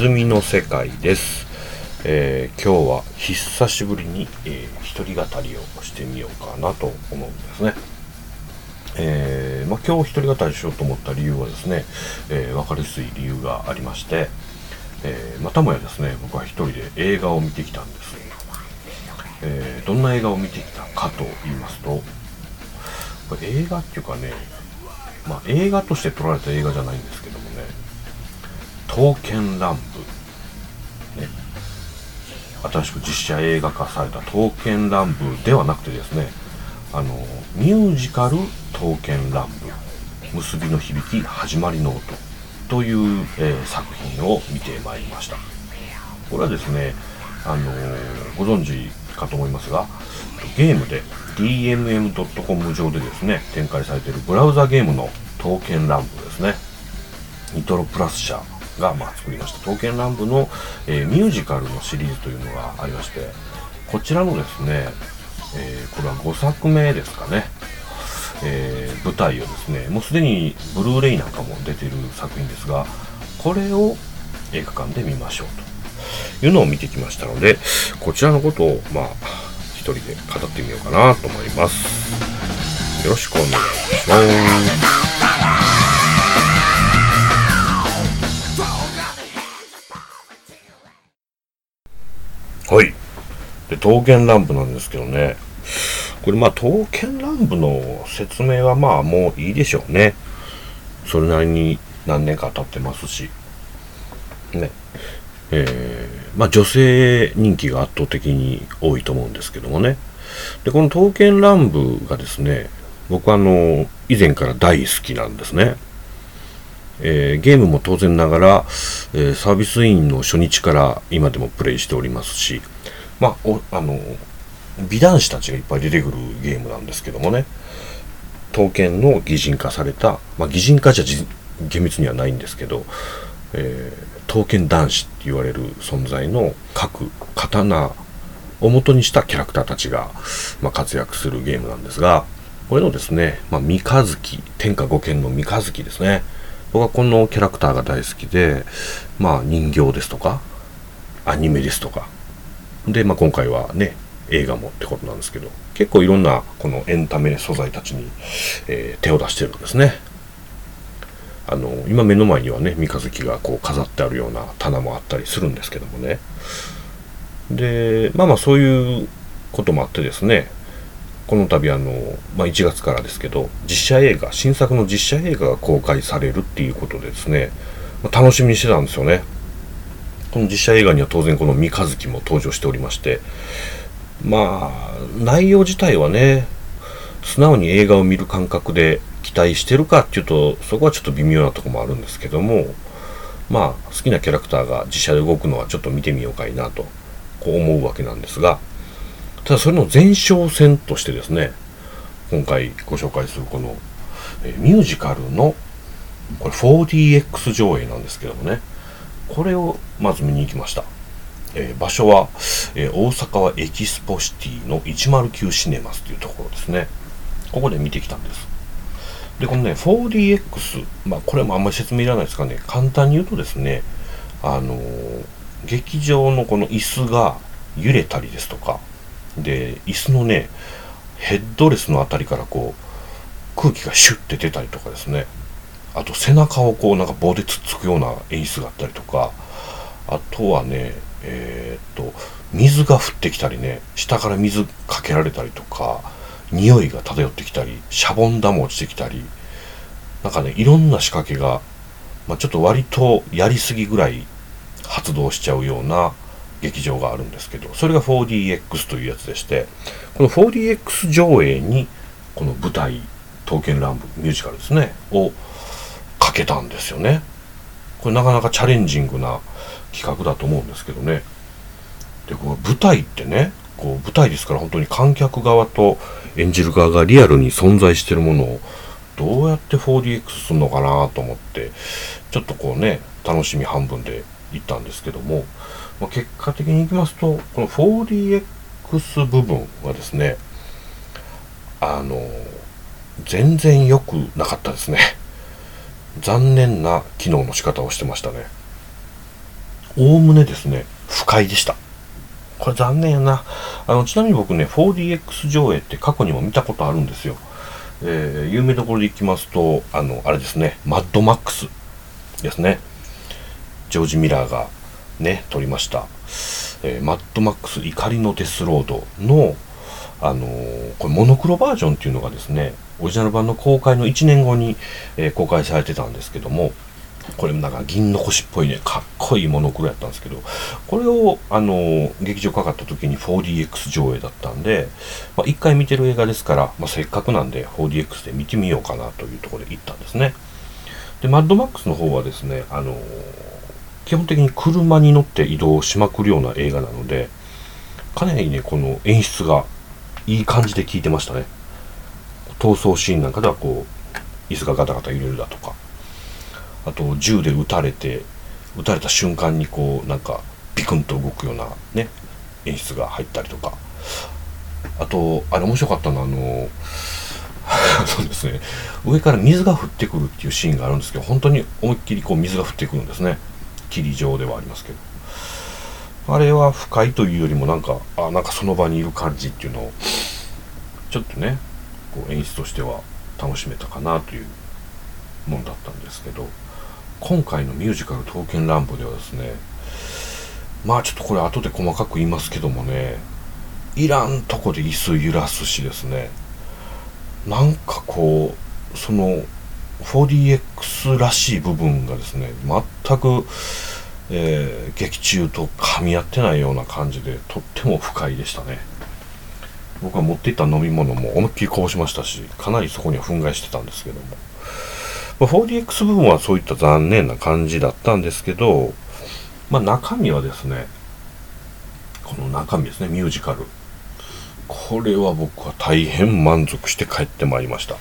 泉の世界です、えー今日は久しぶりに、えー一人語りをしてみようかなと思うんですね。えーまあ、今日一人語りしようと思った理由はですね、え分かりやすい理由がありまして、えまたもやですね僕は一人で映画を見てきたんです、えどんな映画を見てきたかと言いますとこれ映画っていうかね、まあ、映画として撮られた映画じゃないんですけどもね「刀剣乱舞」新しく実写映画化された「刀剣乱舞」ではなくてですねあのミュージカル「刀剣乱舞結びの響き始まりの音」という、えー作品を見てまいりました。これはですねあのご存知かと思いますがゲームで DMM.com 上でですね展開されているブラウザゲームの「刀剣乱舞」ですね。ニトロプラス社がまあ作りました「刀剣乱舞の」えーミュージカルのシリーズというのがありましてこちらのですね、えーこれは5作目ですかね、えー舞台をですねもうすでにブルーレイなんかも出てる作品ですがこれを映画館で見ましょうというのを見てきましたのでこちらのことをまあ一人で語ってみようかなと思います。よろしくお願いします。刀剣乱舞なんですけどね。これまあ、刀剣乱舞の説明はまあもういいでしょうね。それなりに何年か経ってますし。ね。えー、まあ女性人気が圧倒的に多いと思うんですけどもね。で、この刀剣乱舞がですね、僕はあの、以前から大好きなんですね。えーゲームも当然ながら、えーサービスインの初日から今でもプレイしておりますし、まあ、おあの美男子たちがいっぱい出てくるゲームなんですけどもね。刀剣の擬人化された、まあ、擬人化じゃ厳密にはないんですけど、えー刀剣男子って言われる存在の各刀を元にしたキャラクターたちが、まあ、活躍するゲームなんですがこれのですね、まあ、三日月天下五剣の三日月ですね。僕はこのキャラクターが大好きで、まあ人形ですとか、アニメですとか、で、まあ今回はね、映画もってことなんですけど、結構いろんなこのエンタメ素材たちに、えー手を出してるんですね。あの、今目の前にはね、三日月がこう飾ってあるような棚もあったりするんですけどもね。で、まあまあそういうこともあってですね、この度あの、まあ、1月からですけど実写映画新作の実写映画が公開されるっていうことでですね、まあ楽しみにしてたんですよねこの実写映画には当然この三日月も登場しておりましてまあ内容自体はね素直に映画を見る感覚で期待してるかっていうとそこはちょっと微妙なとこもあるんですけどもまあ好きなキャラクターが実写で動くのはちょっと見てみようかいなとこう思うわけなんですがただそれの前哨戦としてですね今回ご紹介するこの、えミュージカルのこれ 4DX 上映なんですけどもねこれをまず見に行きました、えー場所は、えー大阪はエキスポシティの109シネマスというところですね。ここで見てきたんです。でこのね 4DX まあこれもあんまり説明いらないですかね。簡単に言うとですねあのー劇場のこの椅子が揺れたりですとかで椅子のねヘッドレスのあたりからこう空気がシュッて出たりとかですね。あと背中をこうなんか棒でつっつくような演出があったりとかあとはねえーっと水が降ってきたりね下から水かけられたりとか匂いが漂ってきたりシャボン玉落ちてきたりなんかねいろんな仕掛けが、まあ、ちょっと割とやりすぎぐらい発動しちゃうような劇場があるんですけどそれが 4DX というやつでしてこの 4DX 上映にこの舞台「刀剣乱舞」ミュージカルですねをかけたんですよね。これなかなかチャレンジングな企画だと思うんですけどね。でこの舞台ってねこう舞台ですから本当に観客側と演じる側がリアルに存在してるものをどうやって 4DX するのかなと思ってちょっとこうね楽しみ半分で行ったんですけども、まあ、結果的にいきますとこの 4DX 部分はですねあの全然良くなかったですね。残念な機能の仕方をしてましたねおおむねですね、不快でした。これ残念やな。あの、ちなみに僕ね、4DX 上映って過去にも見たことあるんですよ。えー、有名どころでいきますと、あの、あれですね、マッドマックスですね。ジョージ・ミラーがね、撮りました。えー、マッドマックス怒りのデスロードの、あのー、これモノクロバージョンっていうのがですね、オリジナル版の公開の1年後に、えー、公開されてたんですけども、これもなんか銀の星っぽいね、かっこいいモノクロやったんですけど、これを、あの劇場かかった時に 4DX 上映だったんで、まあ、1回見てる映画ですから、まあ、せっかくなんで 4DX で見てみようかなというところで行ったんですね。で、マッドマックスの方はですね、あの基本的に車に乗って移動しまくるような映画なので、かなりね、この演出がいい感じで効いてましたね。逃走シーンなんかではこう、椅子がガタガタ揺れるだとか、あと銃で撃たれて撃たれた瞬間にこうなんかビクンと動くようなね演出が入ったりとか。あとあれ面白かったのはあの そうですね。上から水が降ってくるっていうシーンがあるんですけど本当に思いっきりこう水が降ってくるんですね。霧状ではありますけど。あれは不快というよりもなんかあなんかその場にいる感じっていうのをちょっとねこう演出としては楽しめたかなというもんだったんですけど今回のミュージカル「刀剣乱舞」ではですねまあちょっとこれ後で細かく言いますけどもねいらんとこで椅子揺らすしですねなんかこうその 4DX らしい部分がですね全く、えー、劇中と噛み合ってないような感じでとっても不快でしたね。僕は持っていった飲み物も思いっきりこぼしましたしかなりそこには憤慨してたんですけどもまあ 4DX 部分はそういった残念な感じだったんですけど、まあ、中身はですね、この中身ですね、ミュージカル。これは僕は大変満足して帰ってまいりました。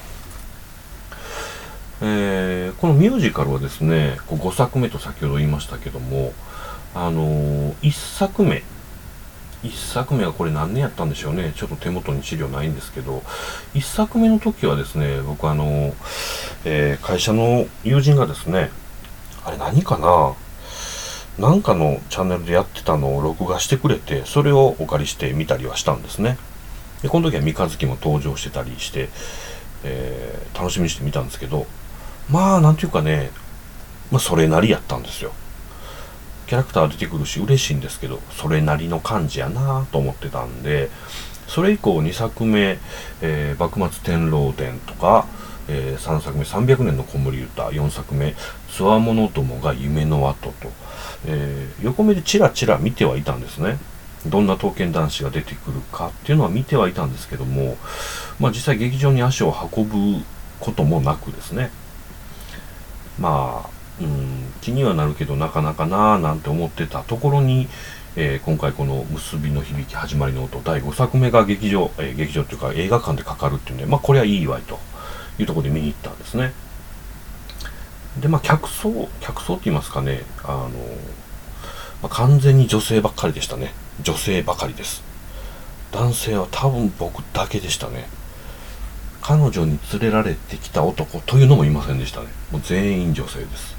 えー、このミュージカルはですね、5作目と先ほど言いましたけども、あのー、1作目、1作目はこれ何年やったんでしょうね。ちょっと手元に資料ないんですけど、1作目の時はですね、僕あの、えー、会社の友人がですね、あれ何かな？なんかのチャンネルでやってたのを録画してくれて、それをお借りして見たりはしたんですね。で、この時は三日月も登場してたりして、えー、楽しみにして見たんですけど、まあ、なんていうかね、まあ、それなりやったんですよ。キャラクター出てくるし嬉しいんですけどそれなりの感じやなと思ってたんでそれ以降2作目「えー、幕末天狼伝」とか、えー、3作目「300年の子守歌」4作目「つわものどもが夢の跡と」えー、横目でチラチラ見てはいたんですね。どんな刀剣男子が出てくるかっていうのは見てはいたんですけども、まあ、実際劇場に足を運ぶこともなくですね。まあうん、気にはなるけどなかなかなぁなんて思ってたところに、えー、今回この「結びの響き始まりの音」第5作目が劇場、えー、劇場っていうか映画館でかかるっていうんで、まあこれはいいわいというところで見に行ったんですね。で、まあ客層、客層って言いますかね、あの、まあ、完全に女性ばっかりでしたね。女性ばかりです。男性は多分僕だけでしたね。彼女に連れられてきた男というのもいませんでしたね。もう全員女性です。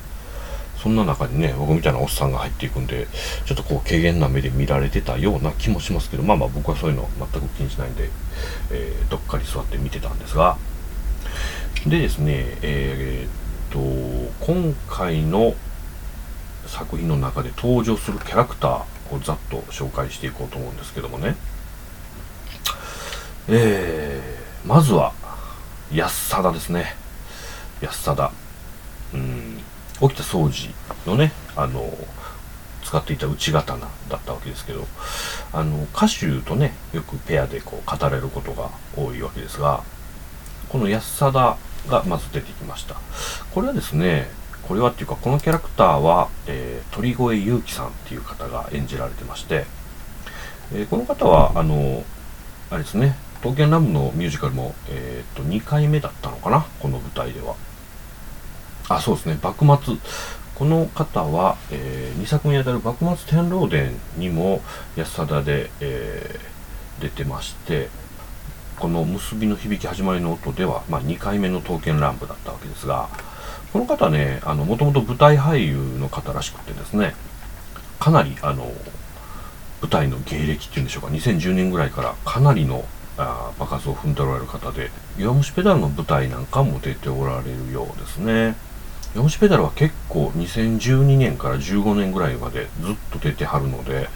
そんな中にね、僕みたいなおっさんが入っていくんで、ちょっとこう、軽減な目で見られてたような気もしますけど、まあまあ僕はそういうの全く気にしないんで、えー、どっかに座って見てたんですが、でですね、えー、っと、今回の作品の中で登場するキャラクターをざっと紹介していこうと思うんですけどもね、えー、まずは、安貞ですね。安貞。うん沖田総司のね、あの、使っていた内刀だったわけですけど、あの、歌手とね、よくペアでこう語れることが多いわけですが、この安貞がまず出てきました。これはですね、これはっていうか、このキャラクターは、えー、鳥越祐樹さんっていう方が演じられてまして、えー、この方は、あの、あれですね、刀剣乱舞のミュージカルも、えっ、と、2回目だったのかな、この舞台では。あ、そうですね、幕末。この方は、えー、2作目にあたる幕末天狼伝にも安貞で、えー、出てまして、この結びの響き始まりの音では、まあ、2回目の刀剣乱舞だったわけですが、この方ね、あの、もともと舞台俳優の方らしくてですね、かなりあの舞台の芸歴っていうんでしょうか2010年ぐらいからかなりのあ場数を踏んでおられる方で弱虫ペダルの舞台なんかも出ておられるようですね弱虫ペダルは結構2012年から15年ぐらいまでずっと出てはるので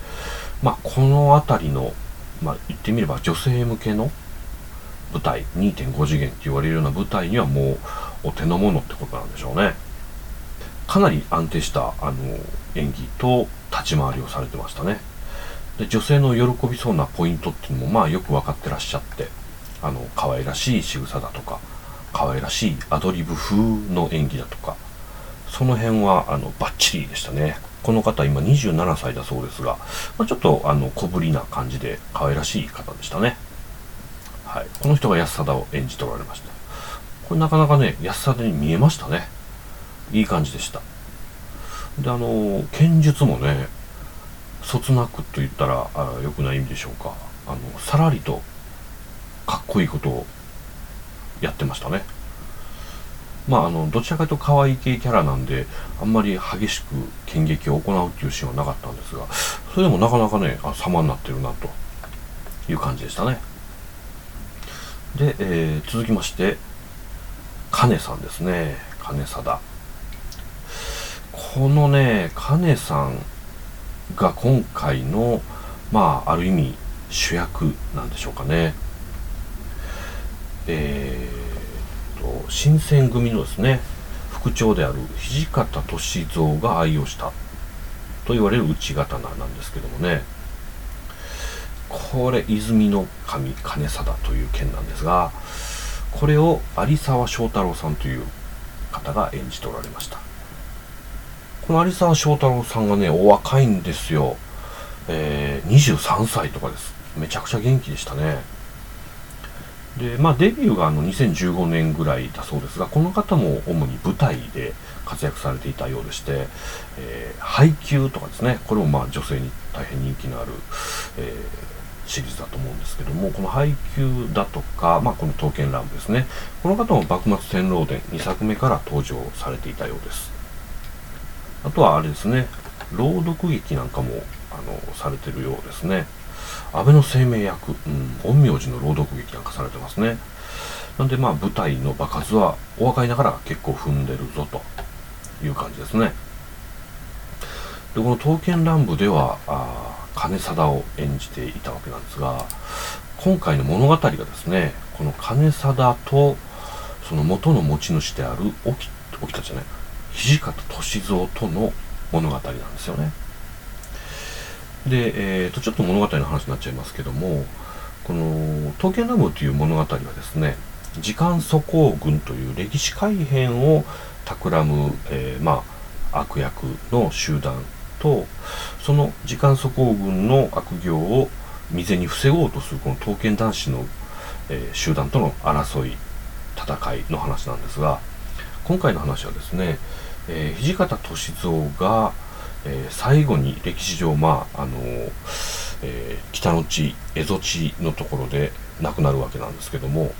まあこの辺りのまあ言ってみれば女性向けの舞台2.5次元って言われるような舞台にはもうお手の物ってことなんでしょうね。かなり安定したあの演技と立ち回りをされてましたね。で女性の喜びそうなポイントっていうのもまあよく分かってらっしゃってあの可愛らしい仕草だとか可愛らしいアドリブ風の演技だとかその辺はあのバッチリでしたね。この方今27歳だそうですが、まあ、ちょっとあの小ぶりな感じで可愛らしい方でしたね。はい、この人が安貞を演じておられました。これなかなかね安貞に見えましたね。いい感じでした。であの剣術もねそつなくと言ったらあよくない意味でしょうか。あのさらりとかっこいいことをやってましたね。まああのどちらかというと可愛い系キャラなんであんまり激しく剣撃を行うっていうシーンはなかったんですがそれでもなかなかねあ様になってるなという感じでしたね。で、えー、続きまして金さんですね。金貞このね金さんが今回のまあある意味主役なんでしょうかね。えー、と新選組のですね副長である土方歳三が愛用したと言われる内刀なんですけどもねこれ泉の神金貞という剣なんですがこれを有沢正太郎さんという方が演じておられましたこの有沢正太郎さんがね、お若いんですよ。えー、23歳とかです。めちゃくちゃ元気でしたね。で、まあデビューがあの2015年ぐらいだそうですが、この方も主に舞台で活躍されていたようでして、えー、配給とかですね、これもまあ女性に大変人気のある、えー、シリーズだと思うんですけども、この配給だとか、まあこの刀剣乱舞ですね、この方も幕末天狼伝2作目から登場されていたようです。あとはあれですね、朗読劇なんかも、あの、されてるようですね。安倍の生命役、うん、陰陽師の朗読劇なんかされてますね。なんでまあ舞台の場数はお若いながら結構踏んでるぞという感じですね。で、この刀剣乱舞では、あ金貞を演じていたわけなんですが、今回の物語がですね、この金貞とその元の持ち主である沖、田じゃない、土方歳三との物語なんですよね。で、えーと、ちょっと物語の話になっちゃいますけどもこの「刀剣乱舞」という物語はですね時間祖光軍という歴史改変を企む、えー、まあ、悪役の集団とその時間祖光軍の悪行を未然に防ごうとするこの刀剣男子の、えー、集団との争い戦いの話なんですが今回の話はですねえー、土方歳三が、えー、最後に歴史上、まああのえー、北の地蝦夷地のところで亡くなるわけなんですけども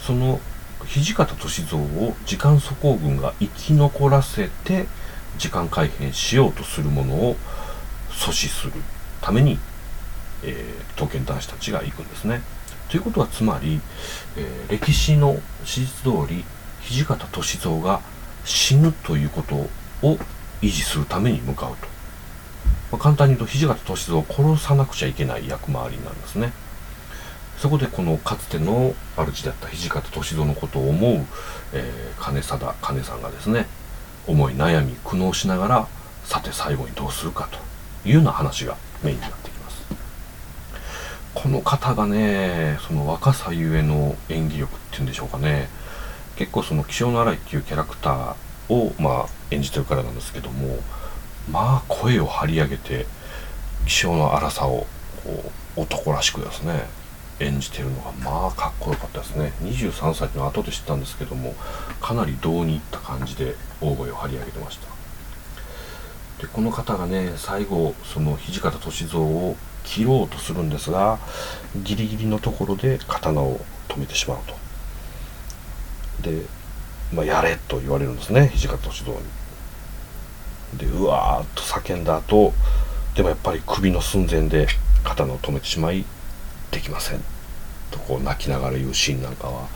その土方歳三を時間祖光軍が生き残らせて時間改変しようとするものを阻止するために、えー、刀剣男子たちが行くんですね。ということはつまり、えー、歴史の史実通り土方歳三が死ぬということを維持するために向かうと、まあ、簡単に言うと土方歳三を殺さなくちゃいけない役回りになんですね。そこでこのかつての主であった土方歳三のことを思う、えー、金貞金さんがですね思い悩み苦悩しながらさて最後にどうするかというような話がメインになってきます。この方がねその若さゆえの演技力っていうんでしょうかね。結構その気性の荒いっていうキャラクターを、まあ、演じてるからなんですけどもまあ声を張り上げて気性の荒さをこう男らしくですね演じてるのがまあかっこよかったですね。23歳の後で知ったんですけどもかなり胴にいった感じで大声を張り上げてました。でこの方がね最後その土方歳三を切ろうとするんですがギリギリのところで刀を止めてしまうと。で、まあ、やれと言われるんですね。土方歳三に。でうわーっと叫んだ後でもやっぱり首の寸前で刀を止めてしまいできません。とこう泣きながら言うシーンなんかは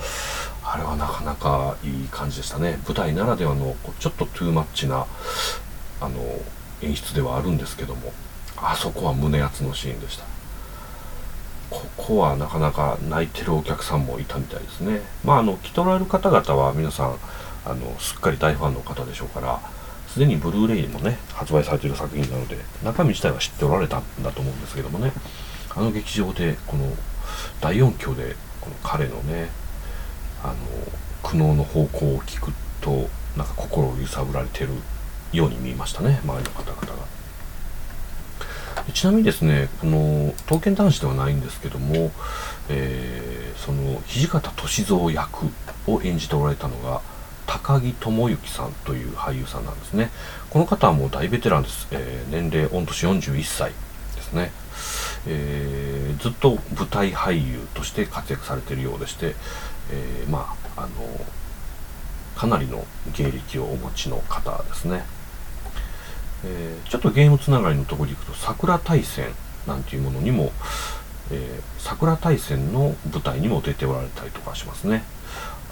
あれはなかなかいい感じでしたね。舞台ならではのちょっとトゥーマッチなあの演出ではあるんですけどもあそこは胸熱のシーンでした。ここはなかなか泣いてるお客さんもいたみたいですね。まああの来とられる方々は皆さんあのすっかり大ファンの方でしょうからすでにブルーレイもね発売されている作品なので中身自体は知っておられたんだと思うんですけどもね。あの劇場でこの大音響でこの彼のねあの苦悩の方向を聞くとなんか心を揺さぶられてるように見えましたね。周りの方々が。ちなみにですねこの「刀剣男子」ではないんですけども、えー、その土方歳三役を演じておられたのが高木智之さんという俳優さんなんですね。この方はもう大ベテランです、えー、年齢御年41歳ですね、えー、ずっと舞台俳優として活躍されているようでして、えー、まああのかなりの芸歴をお持ちの方ですね。えー、ちょっとゲームつながりのところに行くと桜大戦なんていうものにも、えー、桜大戦の舞台にも出ておられたりとかしますね。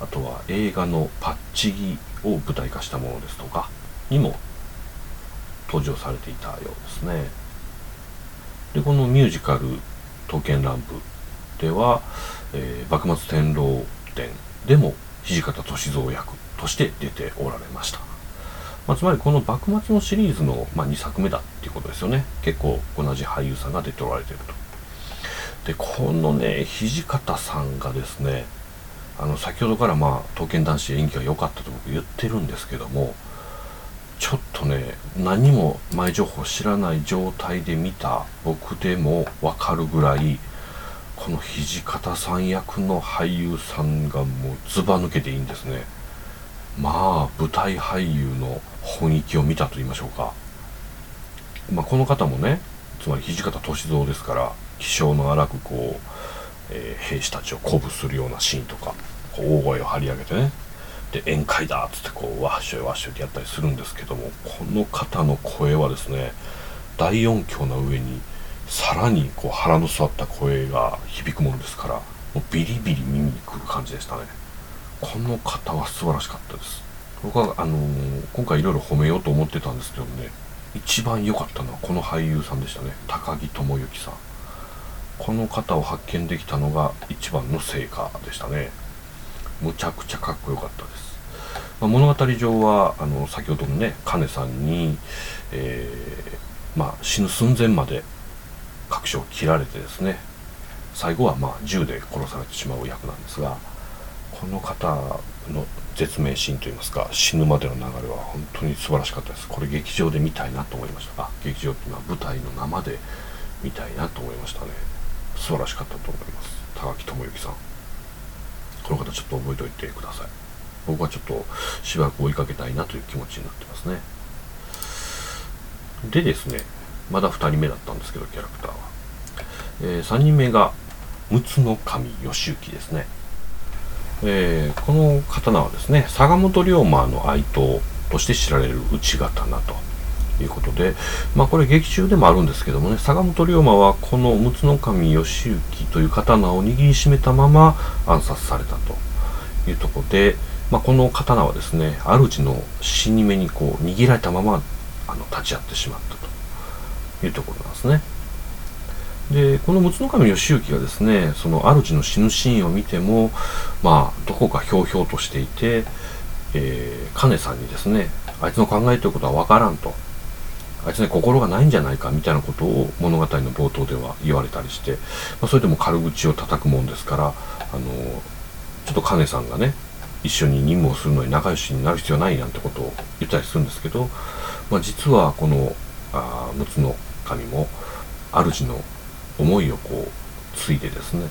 あとは映画のパッチギを舞台化したものですとかにも登場されていたようですね。でこのミュージカル「刀剣乱舞」では、えー、幕末天狼伝でも土方歳三役として出ておられました。まあ、つまりこの幕末のシリーズの、まあ、2作目だっていうことですよね。結構同じ俳優さんが出ておられてると。でこのね土方さんがですねあの先ほどからまあ刀剣男子演技が良かったと僕言ってるんですけどもちょっとね何も前情報知らない状態で見た僕でも分かるぐらいこの土方さん役の俳優さんがもうずば抜けていいんですね。まあ舞台俳優の本域を見たと言いましょうか、まあ、この方もねつまり土方歳三ですから気性の荒くこう、えー、兵士たちを鼓舞するようなシーンとか大声を張り上げてねで宴会だっつってこうわっしょいわっしょいってやったりするんですけどもこの方の声はですね大音響の上にさらにこう腹の据わった声が響くものですからもうビリビリ耳にくる感じでしたね。この方は素晴らしかったです。僕はあのー、今回いろいろ褒めようと思ってたんですけどね一番良かったのはこの俳優さんでしたね。高木智之さん。この方を発見できたのが一番の成果でしたね。むちゃくちゃかっこよかったです、まあ、物語上はあの先ほどのね金さんに、えー、まあ、死ぬ寸前まで確証を切られてですね最後はまあ銃で殺されてしまう役なんですがこの方の絶命シーンといいますか死ぬまでの流れは本当に素晴らしかったです。これ劇場で見たいなと思いましたあ劇場っていうのは舞台の生で見たいなと思いましたね。素晴らしかったと思います。高木智之さん。この方ちょっと覚えておいてください。僕はちょっとしばらく追いかけたいなという気持ちになってますね。でですねまだ2人目だったんですけどキャラクターは、えー、3人目が陸奥の神義行ですね。えー、この刀はですね坂本龍馬の愛刀として知られる内刀ということで、まあこれ劇中でもあるんですけどもね、坂本龍馬はこの陸奥守義行という刀を握りしめたまま暗殺されたというとこで、まあ、この刀はですね、主の死に目にこう握られたままあの立ち会ってしまったというところなんですね。でこの陸奥守義行がですねその主の死ぬシーンを見てもまあどこかひょうひょうとしていて、えー、金さんにですねあいつの考えてることは分からんと。あいつね心がないんじゃないかみたいなことを物語の冒頭では言われたりして、まあ、それでも軽口を叩くもんですからあのちょっと金さんがね一緒に任務をするのに仲良しになる必要ないなんてことを言ったりするんですけど、まあ、実はこのあ陸奥の神も主の思いをこうついてですね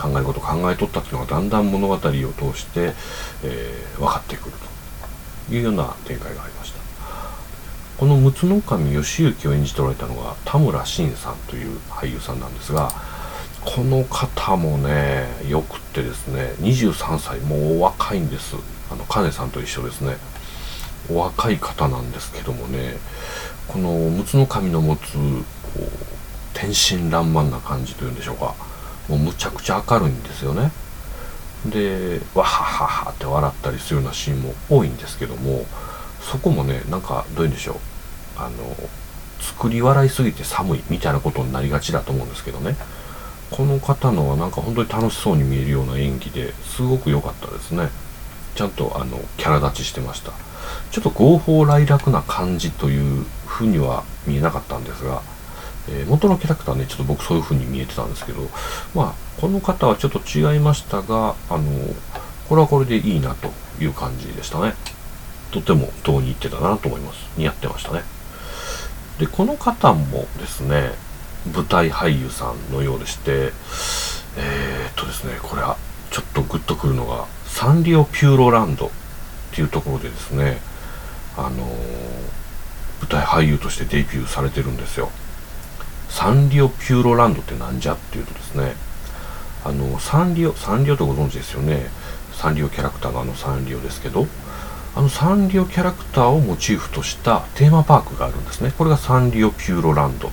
考え事考えとったっていうのがだんだん物語を通して、えー、分かってくると。いうような展開がありました。この陸奥守義行を演じておられたのが田村真さんという俳優さんなんですがこの方もねよくってですね23歳もうお若いんです。あの金さんと一緒ですね。お若い方なんですけどもねこの陸奥の神の持つこう天真爛漫な感じというんでしょうか。もうむちゃくちゃ明るいんですよね。でわはははって笑ったりするようなシーンも多いんですけどもそこもねなんかどういうんでしょう。あの作り笑いすぎて寒いみたいなことになりがちだと思うんですけどね。この方のはなんか本当に楽しそうに見えるような演技ですごく良かったですね。ちゃんとあのキャラ立ちしてました。ちょっと合法来楽な感じというふうには見えなかったんですが、えー、元のキャラクターねちょっと僕そういう風に見えてたんですけどまあこの方はちょっと違いましたがあのこれはこれでいいなという感じでしたね。とてもどうに入ってたなと思います。似合ってましたね。でこの方もですね舞台俳優さんのようでしてえー、っとですねこれはちょっとグッとくるのがサンリオピューロランドっていうところでですねあのー、舞台俳優としてデビューされてるんですよ。サンリオピューロランドってなんじゃっていうとですねあのサンリオサンリオとご存知ですよねサンリオキャラクターのあのサンリオですけどあのサンリオキャラクターをモチーフとしたテーマパークがあるんですね。これがサンリオピューロランドっ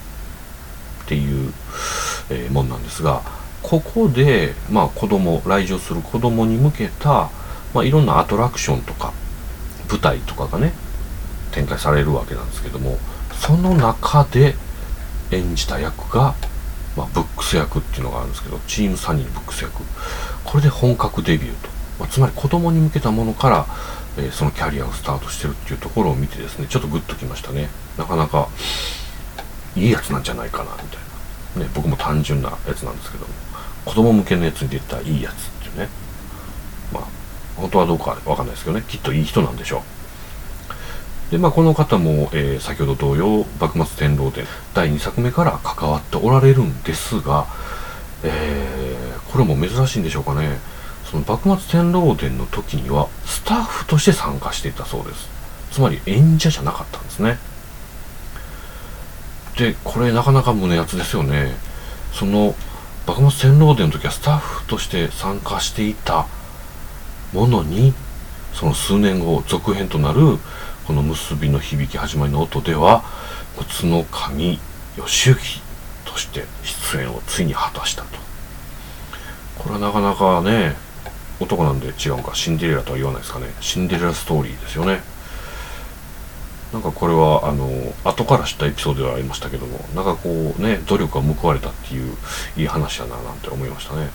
ていう、えー、もんなんですが、ここで、まあ子供、来場する子供に向けた、まあいろんなアトラクションとか、舞台とかがね、展開されるわけなんですけども、その中で演じた役が、まあ、ブックス役っていうのがあるんですけど、チームサニーブックス役。これで本格デビューと。まあ、つまり子供に向けたものから、えー、そのキャリアをスタートしてるっていうところを見てですねちょっとグッときましたね。なかなかいいやつなんじゃないかなみたいな、ね、僕も単純なやつなんですけども。子供向けのやつに出たいいやつっていうね。まあ本当はどうかわかんないですけどね。きっといい人なんでしょう。でまあこの方も、えー、先ほど同様幕末天皇伝第2作目から関わっておられるんですが、えー、これも珍しいんでしょうかね。その幕末天皇殿の時にはスタッフとして参加していたそうです。つまり演者じゃなかったんですね。でこれなかなか胸熱ですよね。その幕末天皇殿の時はスタッフとして参加していたものにその数年後続編となるこの結びの響き始まりの音では陸奥の神義行として出演をついに果たしたと。これはなかなかね男なんで違うんかシンデレラとは言わないですかね。シンデレラストーリーですよね。なんかこれはあの後から知ったエピソードではありましたけどもなんかこうね努力が報われたっていういい話やななんて思いましたね。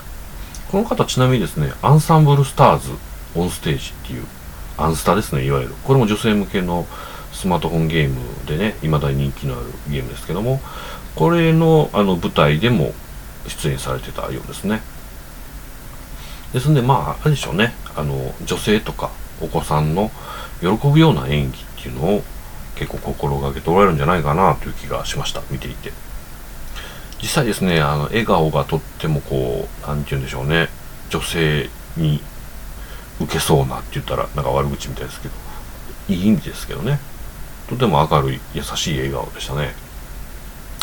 この方ちなみにですねアンサンブルスターズオンステージっていうアンスタですねいわゆる。これも女性向けのスマートフォンゲームでね未だに人気のあるゲームですけどもこれのあの舞台でも出演されてたようですね。ですんでまああれでしょうね。あの女性とかお子さんの喜ぶような演技っていうのを結構心がけておられるんじゃないかなという気がしました。見ていて。実際ですねあの笑顔がとってもこう何て言うんでしょうね。女性に受けそうなって言ったらなんか悪口みたいですけどいい意味ですけどねとても明るい優しい笑顔でしたね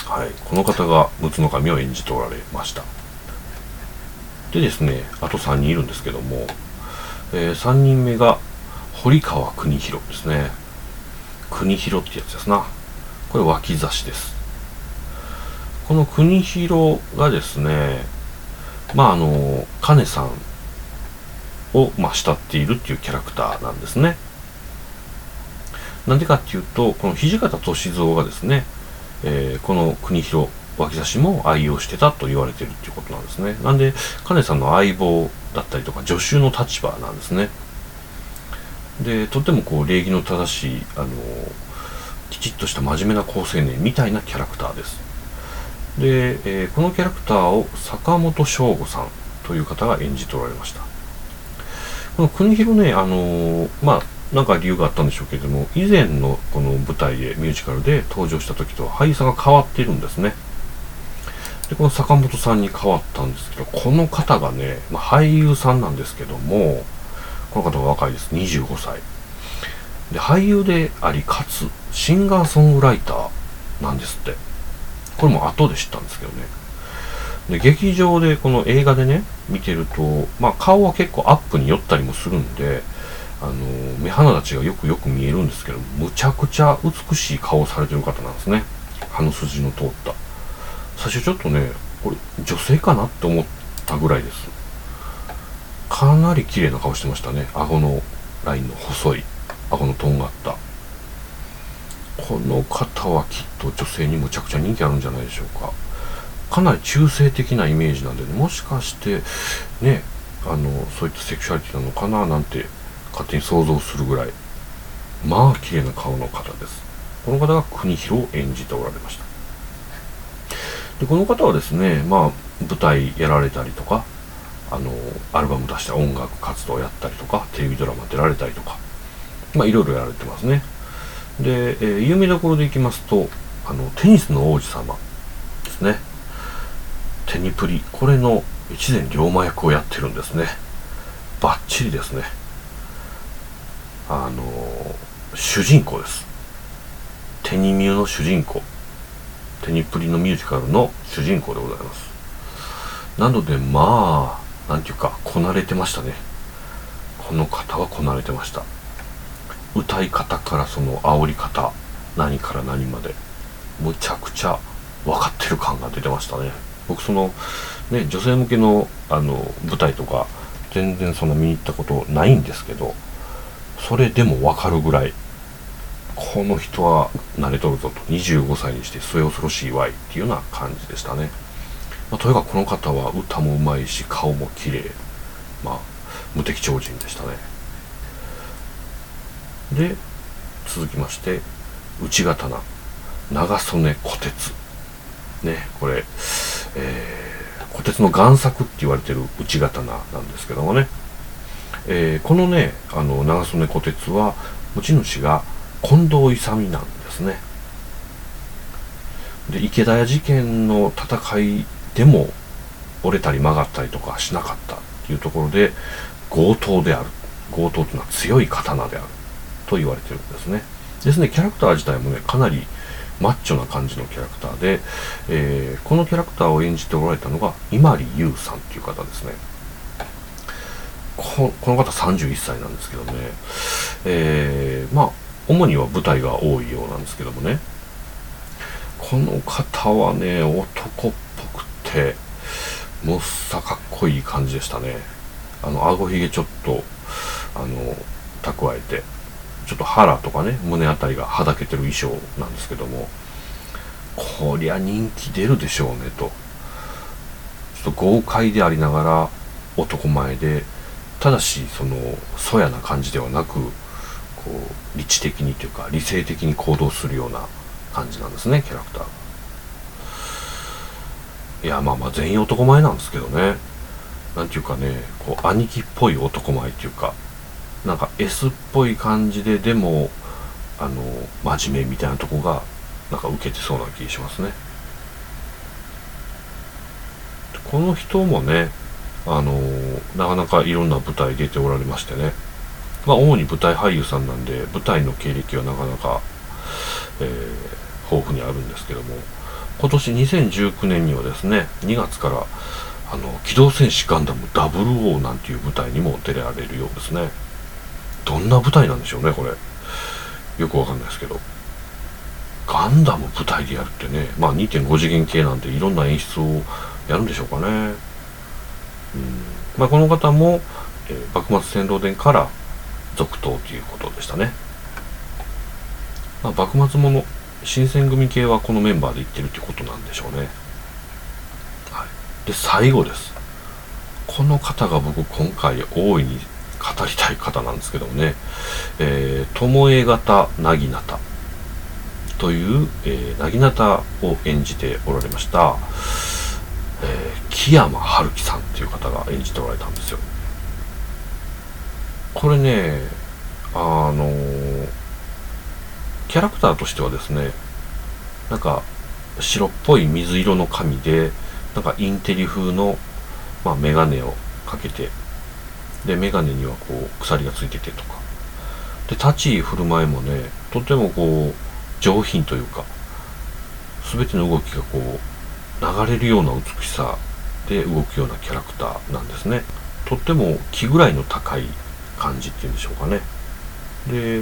はいこの方が陸奥の神を演じておられましたでですね、あと3人いるんですけども、えー、3人目が堀川邦弘ですね。国広ってやつですな。これ脇差しです。この国広がですね、まああの、金さんを、まあ、慕っているっていうキャラクターなんですね。なんでかっていうと、この土方歳三がですね、えー、この国広脇差しも愛用してたと言われてるっていうことなんですね。なんで、金さんの相棒だったりとか、助手の立場なんですね。で、とてもこう、礼儀の正しい、あの、きちっとした真面目な好青年みたいなキャラクターです。で、えー、このキャラクターを坂本翔吾さんという方が演じておられました。この国広ね、あのー、まあ、なんか理由があったんでしょうけれども、以前のこの舞台で、ミュージカルで登場した時とは俳優さんが変わっているんですね。で、この坂本さんに変わったんですけど、この方がね、まあ、俳優さんなんですけども、この方が若いです。25歳。で、俳優であり、かつ、シンガーソングライターなんですって。これも後で知ったんですけどね。で、劇場で、この映画でね、見てると、まあ、顔は結構アップに寄ったりもするんで、あの目鼻立ちがよくよく見えるんですけどむちゃくちゃ美しい顔をされてる方なんですね。鼻筋の通った。最初ちょっとねこれ女性かなって思ったぐらいです。かなり綺麗な顔してましたね。顎のラインの細い顎のとんがった。この方はきっと女性にむちゃくちゃ人気あるんじゃないでしょうか。かなり中性的なイメージなんでね。もしかしてねあのそういったセクシュアリティなのかななんて勝手に想像するぐらい。まあ綺麗な顔の方です。この方が国広を演じておられました。でこの方はですねまあ舞台やられたりとかあのアルバム出した音楽活動やったりとかテレビドラマ出られたりとかまあいろいろやられてますね。で、えー、有名どころでいきますとあのテニスの王子様ですね。テニプリ。これの一年龍馬役をやってるんですね。バッチリですね。あの主人公です。テニミューの主人公。テニプリのミュージカルの主人公でございます。なのでまあなんていうかこなれてましたね。この方はこなれてました。歌い方からその煽り方何から何までむちゃくちゃ分かってる感が出てましたね。僕そのね女性向けのあの舞台とか全然その見に行ったことないんですけどそれでも分かるぐらいこの人は慣れとるぞと25歳にして末恐ろしいわいっていうような感じでしたね、まあ、とにかくこの方は歌もうまいし顔も綺麗まあ無敵超人でしたね。で続きまして内刀長曽根虎鉄。ねこれ、えー、虎鉄の贋作って言われてる内刀なんですけどもね、えー、このねあの長曽根虎鉄は持ち主が近藤勇なんですね。で池田屋事件の戦いでも折れたり曲がったりとかしなかったっていうところで強盗である強盗というのは強い刀であると言われてるんですね。ですねキャラクター自体もねかなりマッチョな感じのキャラクターで、えー、このキャラクターを演じておられたのが伊万里優さんっていう方ですね。この方31歳なんですけどね、えー、まあ主には舞台が多いようなんですけどもね。この方はね男っぽくてもっさかっこいい感じでしたね。あの顎ひげちょっとあの蓄えて。ちょっと腹とかね胸あたりがはだけてる衣装なんですけども。こりゃ人気出るでしょうねと。ちょっと豪快でありながら男前でただしそのそやな感じではなくこう理知的にというか理性的に行動するような感じなんですねキャラクター。がいやまあまあ全員男前なんですけどね。何ていうかねこう兄貴っぽい男前っていうかなんか S っぽい感じででもあの真面目みたいなとこがなんか受けてそうな気がしますね。この人もねあのなかなかいろんな舞台出ておられましてね。まあ主に舞台俳優さんなんで舞台の経歴はなかなか、えー、豊富にあるんですけども。今年2019年にはですね2月からあの機動戦士ガンダム00なんていう舞台にも出られるようですね。どんな舞台なんでしょうねこれ。よくわかんないですけど。ガンダム舞台でやるってねまあ2.5次元系なんでいろんな演出をやるんでしょうかね。うん。まあこの方も、えー、幕末戦狼伝から続投ということでしたね、まあ、幕末もの新選組系はこのメンバーで行ってるってことなんでしょうね、はい、で最後です。この方が僕今回大いに語りたい方なんですけどもね、えー、巴型なぎなたという、えー、なぎなたを演じておられました、えー、木山春樹さんっていう方が演じておられたんですよ。これね、あのー、キャラクターとしてはですね、なんか白っぽい水色の髪で、なんかインテリ風の、まあ、メガネをかけてで眼鏡にはこう鎖がついててとか。で立ち居振る舞いもねとてもこう上品というか全ての動きがこう流れるような美しさで動くようなキャラクターなんですね。とっても気ぐらいの高い感じっていうんでしょうかね。で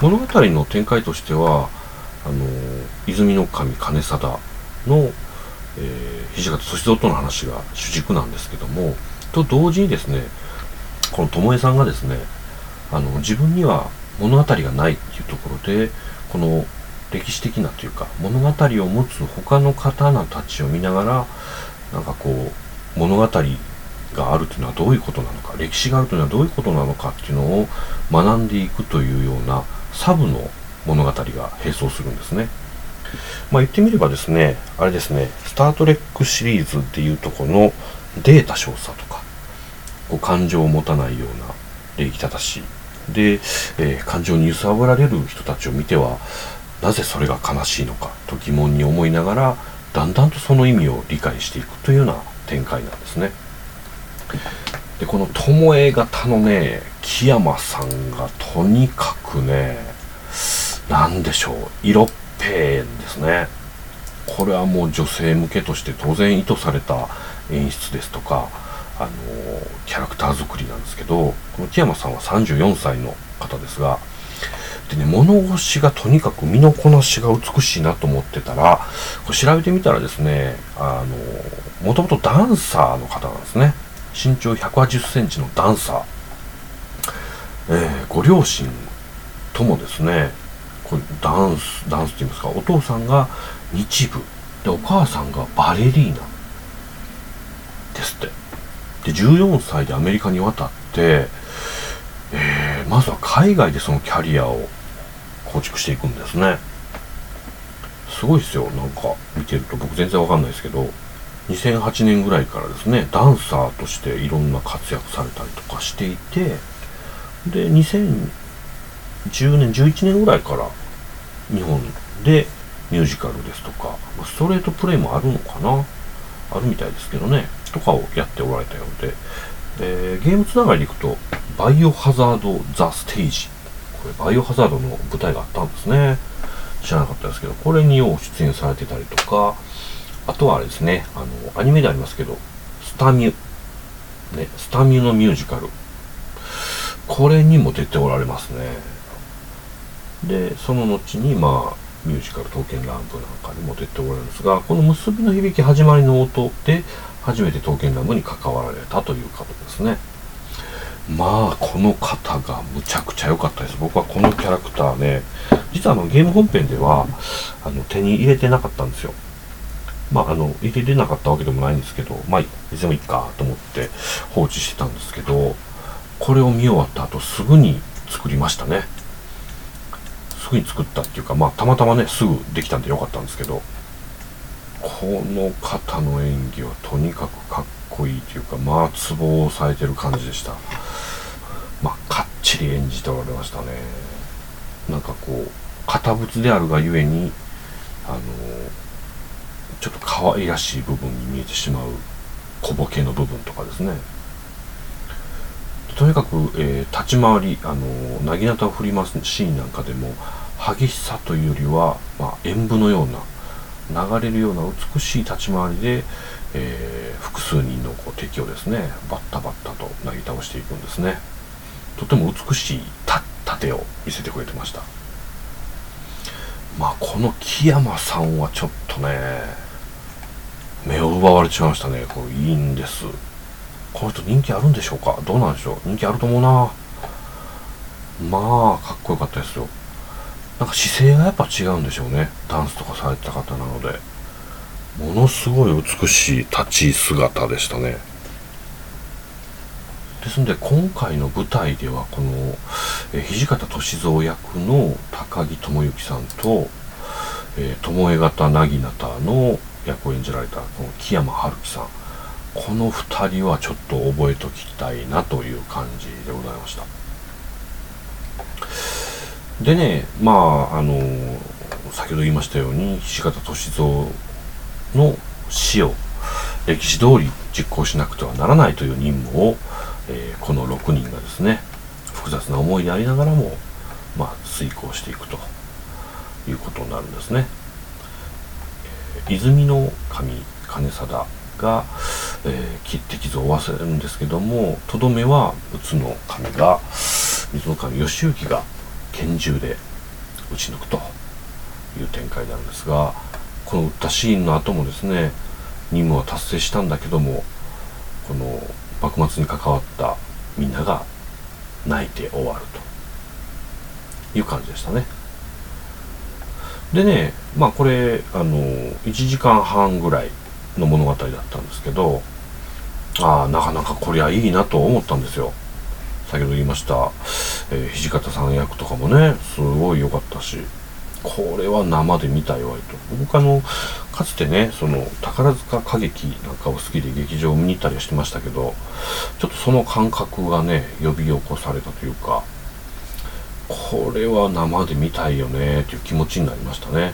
物語の展開としてはあの泉の神金貞の、えー、土方歳三との話が主軸なんですけどもと同時にですねこの巴さんがですねあの自分には物語がないっていうところでこの歴史的なというか物語を持つ他の刀たちを見ながらなんかこう物語があるというのはどういうことなのか歴史があるというのはどういうことなのかっていうのを学んでいくというようなサブの物語が並走するんですね。まあ、言ってみればですね、あれですね、スター・トレックシリーズっていうとこのデータ少佐とか、こう感情を持たないような礼儀正しい。で、えー、感情に揺さぶられる人たちを見ては、なぜそれが悲しいのかと疑問に思いながら、だんだんとその意味を理解していくというような展開なんですね。で、この巴型のね、木山さんがとにかくね、なんでしょう、色っぺんですね。これはもう女性向けとして当然意図された演出ですとか、あのキャラクター作りなんですけど、この木山さんは34歳の方ですが、でね、物腰がとにかく身のこなしが美しいなと思ってたら、これ調べてみたらですね、あの、もともとダンサーの方なんですね。身長180センチのダンサー。えー、ご両親ともですね、これダンス、ダンスって言いますか、お父さんが日舞、で、お母さんがバレリーナですって。で、14歳でアメリカに渡って、えー、まずは海外でそのキャリアを構築していくんですね。すごいですよ、なんか見てると僕全然わかんないですけど、2008年ぐらいからですね、ダンサーとしていろんな活躍されたりとかしていて、で、2010年、11年ぐらいから日本でミュージカルですとか、ストレートプレイもあるのかな？あるみたいですけどね、とかをやっておられたようで、え、ゲームつながりでいくと、バイオハザード・ザ・ステージ。これ、バイオハザードの舞台があったんですね。知らなかったですけど、これによう出演されてたりとか、あとはあれですね、あの、アニメでありますけど、スタミュ。ね、スタミュのミュージカル。これにも出ておられますね。で、その後に、まあ、ミュージカル、刀剣乱舞なんかにも出ておられるんですが、この結びの響き始まりの音で、初めて刀剣乱舞に関わられたという方ですね。まあ、この方がむちゃくちゃ良かったです。僕はこのキャラクターね、実はあのゲーム本編ではあの手に入れてなかったんですよ。まあ、あの、入れれなかったわけでもないんですけど、まあ、いつでもいいかと思って放置してたんですけど、これを見終わった後すぐに作りましたね。すぐに作ったっていうか、まあ、たまたまね、すぐできたんでよかったんですけど、この方の演技はとにかくかっこいいというかまあツボを押さえてる感じでした。まあかっちり演じておられましたね。なんかこう堅物であるがゆえにあのちょっと可愛らしい部分に見えてしまう小ボケの部分とかですね。とにかく、えー、立ち回りあのなぎなたを振りますシーンなんかでも激しさというよりは、まあ、演舞のような流れるような美しい立ち回りで、えー、複数人のこう敵をですねバッタバッタとなぎ倒していくんですね。とても美しい盾を見せてくれてました。まあこの木山さんはちょっとね目を奪われちゃいましたね。これいいんです。この人人気あるんでしょうか？どうなんでしょう？人気あると思うな。まあかっこよかったですよ。なんか姿勢がやっぱ違うんでしょうね。ダンスとかされてた方なので。ものすごい美しい立ち姿でしたね。ですので今回の舞台ではこの、え土方歳三役の高木智之さんと、えー、巴型なぎなたの役を演じられたこの木山春樹さん。この2人はちょっと覚えときたいなという感じでございました。でねまああの先ほど言いましたように土方歳三の死を歴史通り実行しなくてはならないという任務を、えー、この6人がですね複雑な思いでありながらも、まあ、遂行していくということになるんですね。泉の神金貞が、えー、切って傷を負わせるんですけどもとどめは宇都の神が水の神義行が拳銃で撃ち抜くという展開なんですがこの撃ったシーンの後もですね任務は達成したんだけどもこの幕末に関わったみんなが泣いて終わるという感じでしたね。でねまあこれあの1時間半ぐらいの物語だったんですけどああなかなかこりゃいいなと思ったんですよ。先ほど言いました、えー、土方さん役とかもねすごい良かったしこれは生で見たいわいと。僕あのかつてねその宝塚歌劇なんかを好きで劇場を見に行ったりはしてましたけどちょっとその感覚がね呼び起こされたというかこれは生で見たいよねっていう気持ちになりましたね。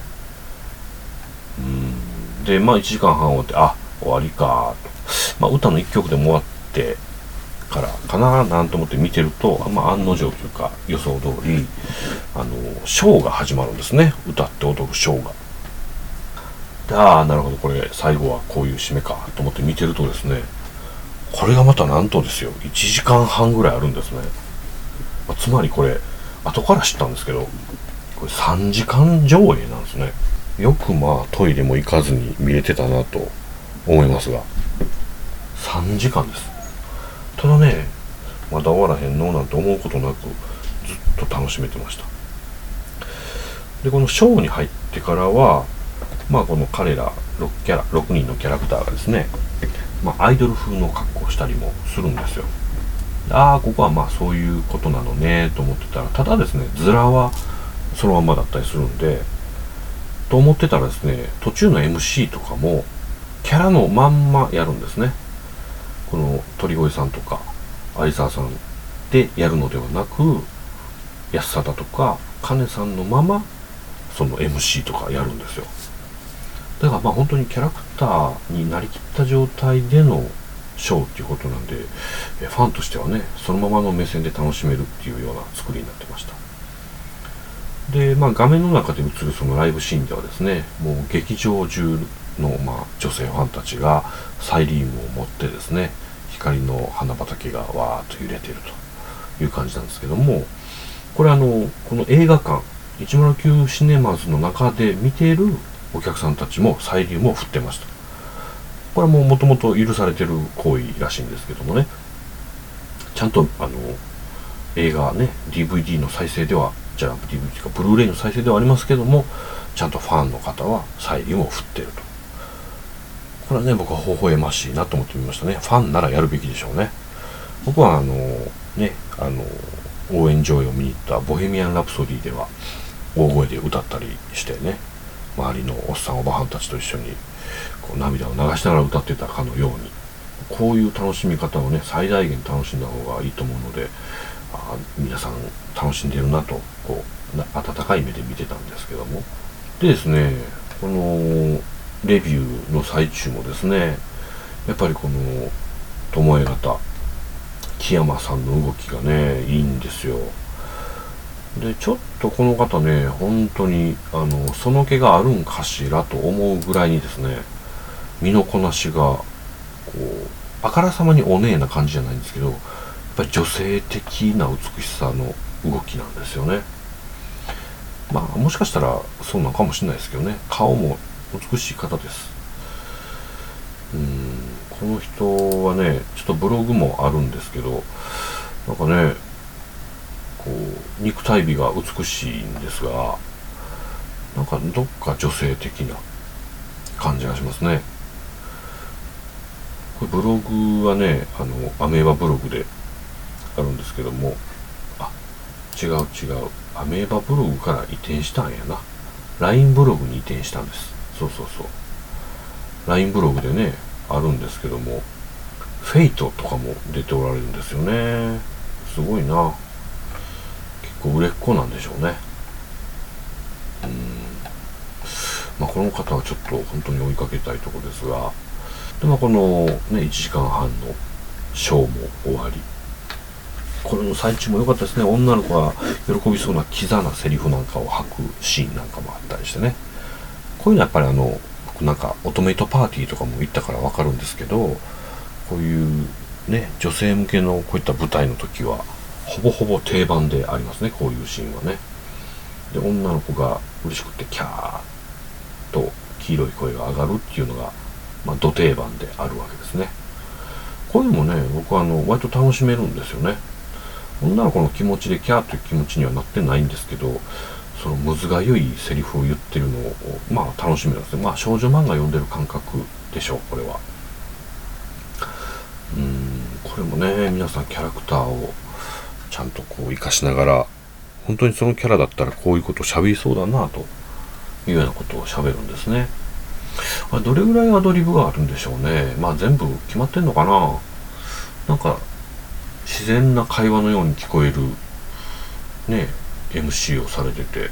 うん。でまあ1時間半終わってあ終わりかと。まあ歌の1曲でも終わってからかななんて思って見てると、まあ、案の定というか予想通りあのショーが始まるんですね。歌って踊るショーが。でああなるほどこれ最後はこういう締めかと思って見てるとですねこれがまたなんとですよ。1時間半ぐらいあるんですね、まあ、つまりこれ後から知ったんですけどこれ3時間上映なんですね。よくまあトイレも行かずに見れてたなと思いますが。3時間です。ただね。まだ終わらへんのなんて思うことなくずっと楽しめてました。でこのショーに入ってからはまあこの彼ら6キャラ6人のキャラクターがですね、まあ、アイドル風の格好をしたりもするんですよ。ああここはまあそういうことなのねと思ってたらただですねズラはそのままだったりするんでと思ってたらですね途中の MC とかもキャラのまんまやるんですね。この鳥越さんとか有沢さんでやるのではなく安貞とか金さんのままその MC とかやるんですよ。だからまあ本当にキャラクターになりきった状態でのショーっていうことなんでファンとしてはねそのままの目線で楽しめるっていうような作りになってました。でまあ画面の中で映るそのライブシーンではですねもう劇場中の、まあ、女性ファンたちがサイリウムを持ってですね光の花畑がわーっと揺れてるという感じなんですけどもこれあのこの映画館109シネマズの中で見ているお客さんたちもサイリウムを振ってましたこれはもうもともと許されてる行為らしいんですけどもね。ちゃんとあの映画ね DVD の再生ではじゃあ DVD かブルーレイの再生ではありますけどもちゃんとファンの方はサイリウムを振ってると。これはね僕は微笑ましいなと思ってみましたね。ファンならやるべきでしょうね。僕はあのねあの応援上映を見に行った「ボヘミアン・ラプソディ」では大声で歌ったりしてね周りのおっさんおばはんたちと一緒にこう涙を流しながら歌ってたかのようにこういう楽しみ方をね最大限楽しんだ方がいいと思うのであ皆さん楽しんでるなとこう温かい目で見てたんですけども。でですねこのレビューの最中もですねやっぱりこの巴方木山さんの動きがねいいんですよ。でちょっとこの方ね本当にあのその気があるんかしらと思うぐらいにですね身のこなしがこうあからさまにお姉な感じじゃないんですけどやっぱり女性的な美しさの動きなんですよね。まあもしかしたらそうなのかもしれないですけどね顔も美しい方です。うんこの人はねちょっとブログもあるんですけどなんかねこう肉体美が美しいんですがなんかどっか女性的な感じがしますね。これブログはねあのアメーバブログであるんですけどもあ違う違う。アメーバブログから移転したんやな。LINE ブログに移転したんです。そうそうそう。LINE ブログでねあるんですけどもフェイトとかも出ておられるんですよね。すごいな。結構売れっ子なんでしょうね。うん。まあこの方はちょっと本当に追いかけたいとこですが。でまあこのね1時間半のショーも終わり。これの最中も良かったですね。女の子が喜びそうなキザなセリフなんかを吐くシーンなんかもあったりしてね。こういうのはやっぱりあの僕なんかオトメイトパーティーとかも行ったから分かるんですけどこういうね女性向けのこういった舞台の時はほぼほぼ定番でありますねこういうシーンはね。で女の子が嬉しくてキャーと黄色い声が上がるっていうのが、まあ、土定番であるわけですね。こういうのもね僕はあの割と楽しめるんですよね。女の子の気持ちでキャーという気持ちにはなってないんですけどそのむずがゆいセリフを言ってるのをまあ楽しめるんですねまあ少女漫画読んでる感覚でしょうこれは。うんこれもね皆さんキャラクターをちゃんとこう生かしながら本当にそのキャラだったらこういうこと喋りそうだなというようなことを喋るんですね。どれぐらいアドリブがあるんでしょうね。まあ全部決まってんのかな。なんか自然な会話のように聞こえるね。MC をされてて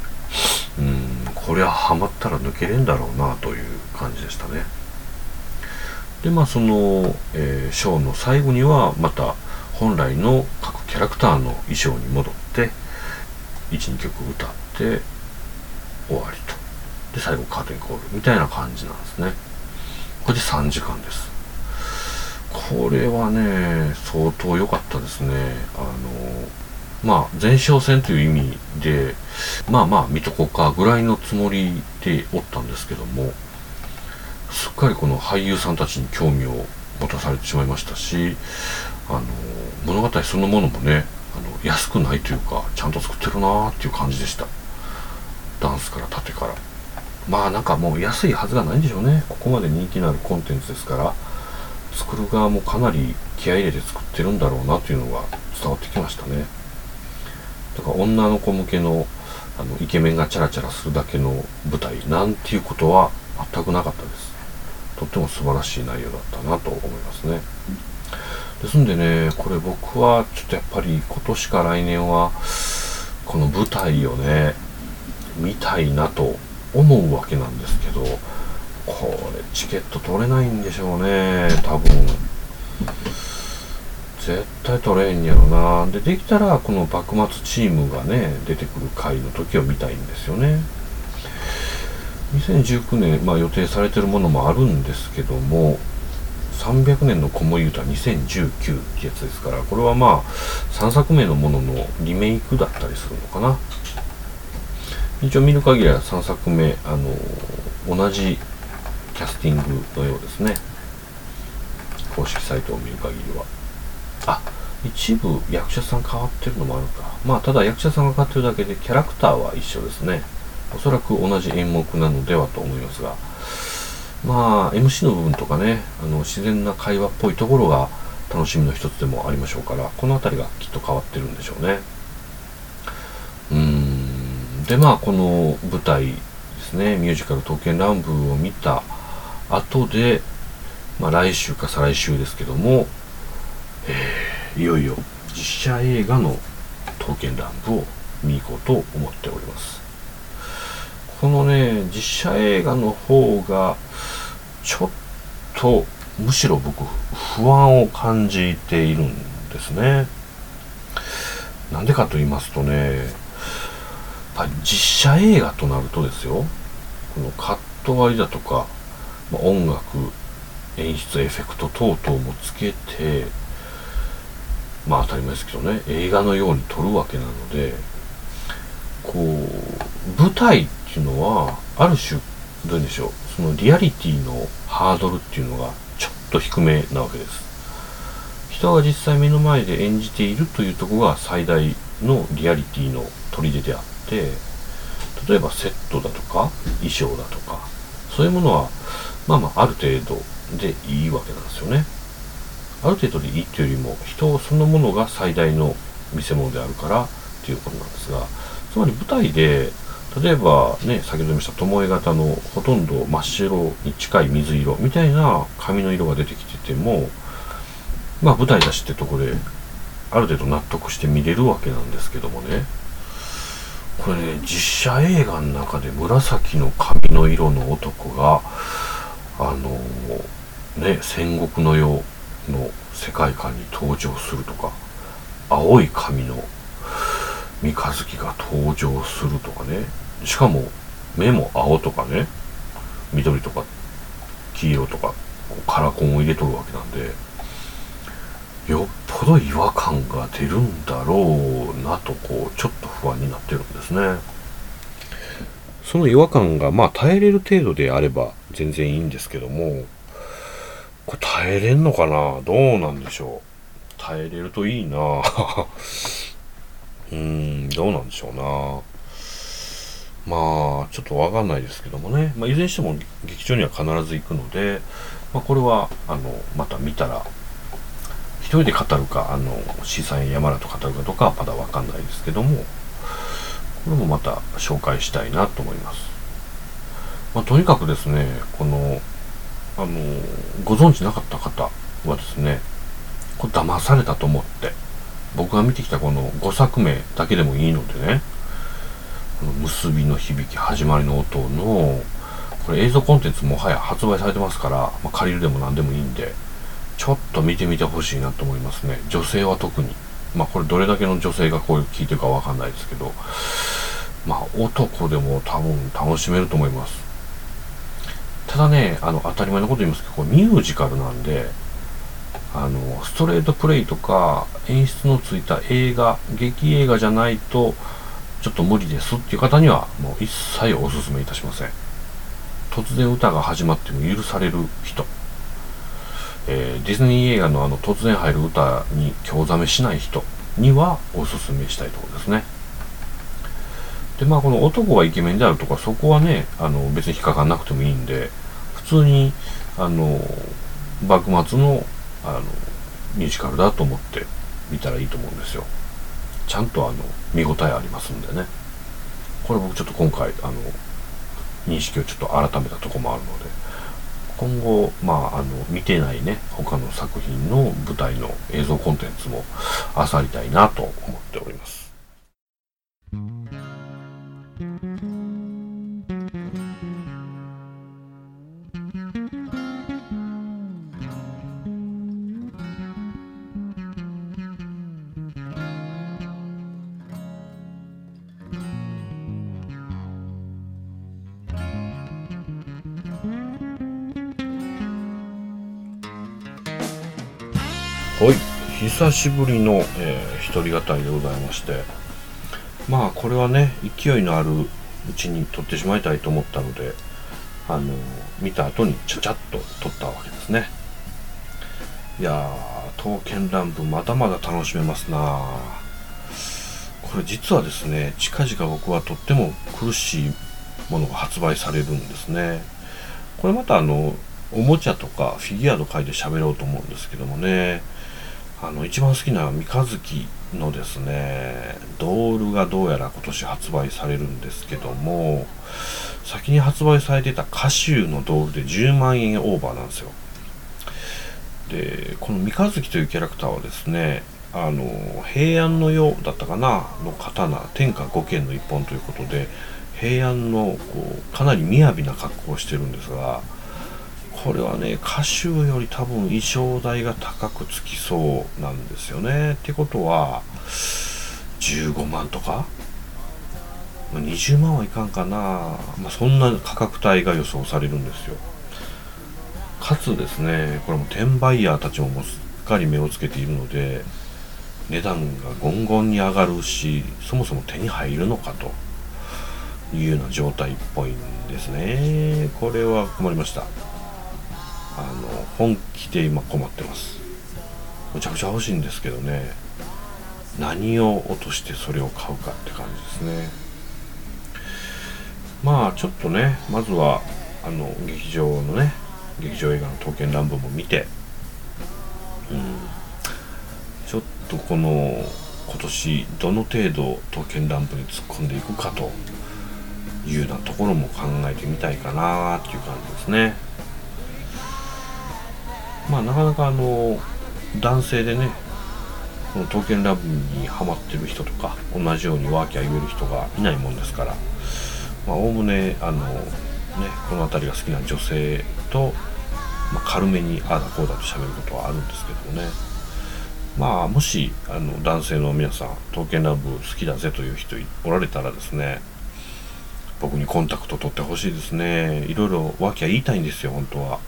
うんこりゃハマったら抜けれんだろうなという感じでしたね。でまあその、えー、ショーの最後にはまた本来の各キャラクターの衣装に戻って12曲歌って終わりと。で最後カーテンコールみたいな感じなんですね。これで3時間です。これはね相当良かったですね。あのまあ前哨戦という意味でまあまあ見とこうかぐらいのつもりでおったんですけどもすっかりこの俳優さんたちに興味を持たされてしまいましたしあの物語そのものもねあの安くないというかちゃんと作ってるなーっていう感じでした。ダンスから縦から。まあなんかもう安いはずがないんでしょうね。ここまで人気のあるコンテンツですから作る側もかなり気合入れて作ってるんだろうなというのが伝わってきましたね。だか女の子向けのあのイケメンがチャラチャラするだけの舞台。なんていうことは全くなかったです。とっても素晴らしい内容だったなと思いますね。ですんでねこれ僕はちょっとやっぱり今年か来年はこの舞台をね見たいなと思うわけなんですけどこれチケット取れないんでしょうね多分。絶対取れへんやろな。でできたらこの幕末チームがね出てくる回の時を見たいんですよね。2019年、まあ、予定されてるものもあるんですけども300年の子守歌2019ってやつですからこれはまあ3作目のもののリメイクだったりするのかな。一応見る限りは3作目あの同じキャスティングのようですね。公式サイトを見る限りは。あ一部役者さん変わってるのもあるか。まあただ役者さんが変わってるだけでキャラクターは一緒ですね。おそらく同じ演目なのではと思いますが。まあ MC の部分とかねあの自然な会話っぽいところが楽しみの一つでもありましょうからこの辺りがきっと変わってるんでしょうね。うん。でまあこの舞台ですね。ミュージカル「刀剣乱舞」を見た後で、まあ、来週か再来週ですけども、えー、いよいよ実写映画の「刀剣乱舞」を見に行こうと思っております。このね実写映画の方がちょっとむしろ僕不安を感じているんですね。なんでかと言いますとねやっぱ実写映画となるとですよこのカット割りだとか、ま、音楽演出エフェクト等々もつけてまあ当たり前ですけどね。映画のように撮るわけなのでこう舞台っていうのはある種どういうんでしょう。そのリアリティのハードルっていうのがちょっと低めなわけです。人が実際目の前で演じているというとこが最大のリアリティの砦であって例えばセットだとか衣装だとかそういうものはまあまあある程度でいいわけなんですよね。ある程度でいいっていうよりも人そのものが最大の見せ物であるからっていうことなんですがつまり舞台で例えばね先ほど言いました巴型のほとんど真っ白に近い水色みたいな髪の色が出てきててもまあ舞台だしってとこである程度納得して見れるわけなんですけどもね。これね実写映画の中で紫の髪の色の男があのね戦国の世の世界観に登場するとか青い髪の三日月が登場するとかね。しかも目も青とかね。緑とか黄色とかカラコンを入れとるわけなんでよっぽど違和感が出るんだろうなとこうちょっと不安になってるんですね。その違和感がまあ耐えれる程度であれば全然いいんですけどもこれ耐えれんのかな？どうなんでしょう。耐えれるといいな。うーんどうなんでしょうな。まあちょっとわかんないですけどもね、まあ、いずれにしても劇場には必ず行くので、まあ、これはあのまた見たら一人で語るかあの資産山田と語るかとかはまだわかんないですけどもこれもまた紹介したいなと思います、まあ、とにかくですねこのあのご存知なかった方はですねこれ騙されたと思って僕が見てきたこの5作目だけでもいいのでねこの結びの響き始まりの音のこれ映像コンテンツもはや発売されてますから、まあ、借りるでも何でもいいんでちょっと見てみてほしいなと思いますね。女性は特に。まあこれどれだけの女性がこう聞いてるかわかんないですけどまあ男でも多分楽しめると思います。ただねあの当たり前のこと言いますけどミュージカルなんであのストレートプレイとか演出のついた映画劇映画じゃないとちょっと無理ですっていう方にはもう一切お勧めいたしません。突然歌が始まっても許される人、えー、ディズニー映画のあの突然入る歌に興ざめしない人にはお勧めしたいところですね。でまあこの男がイケメンであるとかそこはねあの別に引っかかんなくてもいいんで通にあの幕末のあのミュージカルだと思って見たらいいと思うんですよ。ちゃんとあの見応えありますんでね。これ僕ちょっと今回あの認識をちょっと改めたとこもあるので。今後まああの見てないね他の作品の舞台の映像コンテンツも漁りたいなと思っております。久しぶりの、えー、一人語りでございまして。まあこれはね勢いのあるうちに撮ってしまいたいと思ったのであの見た後にちゃちゃっと撮ったわけですね。いやー刀剣乱舞まだまだ楽しめますな。これ実はですね近々僕はとっても苦しいものが発売されるんですね。これまたあのおもちゃとかフィギュアと書いて喋ろうと思うんですけどもね。あの一番好きな三日月のですねドールがどうやら今年発売されるんですけども先に発売されてた歌集のドールで10万円オーバーなんですよ。でこの三日月というキャラクターはですねあの平安の世だったかなの刀天下五剣の一本ということで平安のこうかなり雅な格好をしてるんですがこれはね歌手より多分衣装代が高くつきそうなんですよね。ってことは15万とか？20万はいかんかな、まあ、そんな価格帯が予想されるんですよ。かつですねこれも転売ヤーたちももうすっかり目をつけているので値段がゴンゴンに上がるしそもそも手に入るのかと。いうような状態っぽいんですね。これは困りました。あの本気で今困ってます。むちゃくちゃ欲しいんですけどね。何を落としてそれを買うかって感じですね。まあちょっとねまずはあの劇場のね劇場映画の「刀剣乱舞」も見てうん。ちょっとこの今年どの程度刀剣乱舞に突っ込んでいくかというようなところも考えてみたいかなっていう感じですね。まあなかなかあの男性でねこの刀剣ラブにハマってる人とか同じようにワーキャー言える人がいないもんですからまあおおむねあのねこの辺りが好きな女性と、まあ、軽めにああだこうだと喋ることはあるんですけどもね。まあもしあの男性の皆さん刀剣ラブ好きだぜという人おられたらですね僕にコンタクト取ってほしいですね。いろいろワーキャー言いたいんですよ本当は。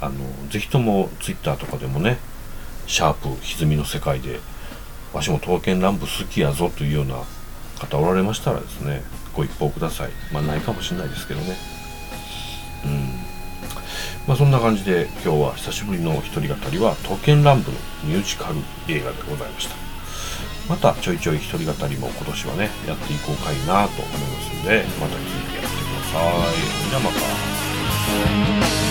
あのぜひとも Twitter とかでもねシャープ歪みの世界でわしも刀剣乱舞好きやぞというような方おられましたらですねご一報くださいまあないかもしれないですけどねうんまあそんな感じで今日は久しぶりの一人語りは刀剣乱舞のミュージカル映画でございましたまたちょいちょい一人語りも今年はねやっていこうかいなと思いますのでまた聞いてやってください。じゃあまた。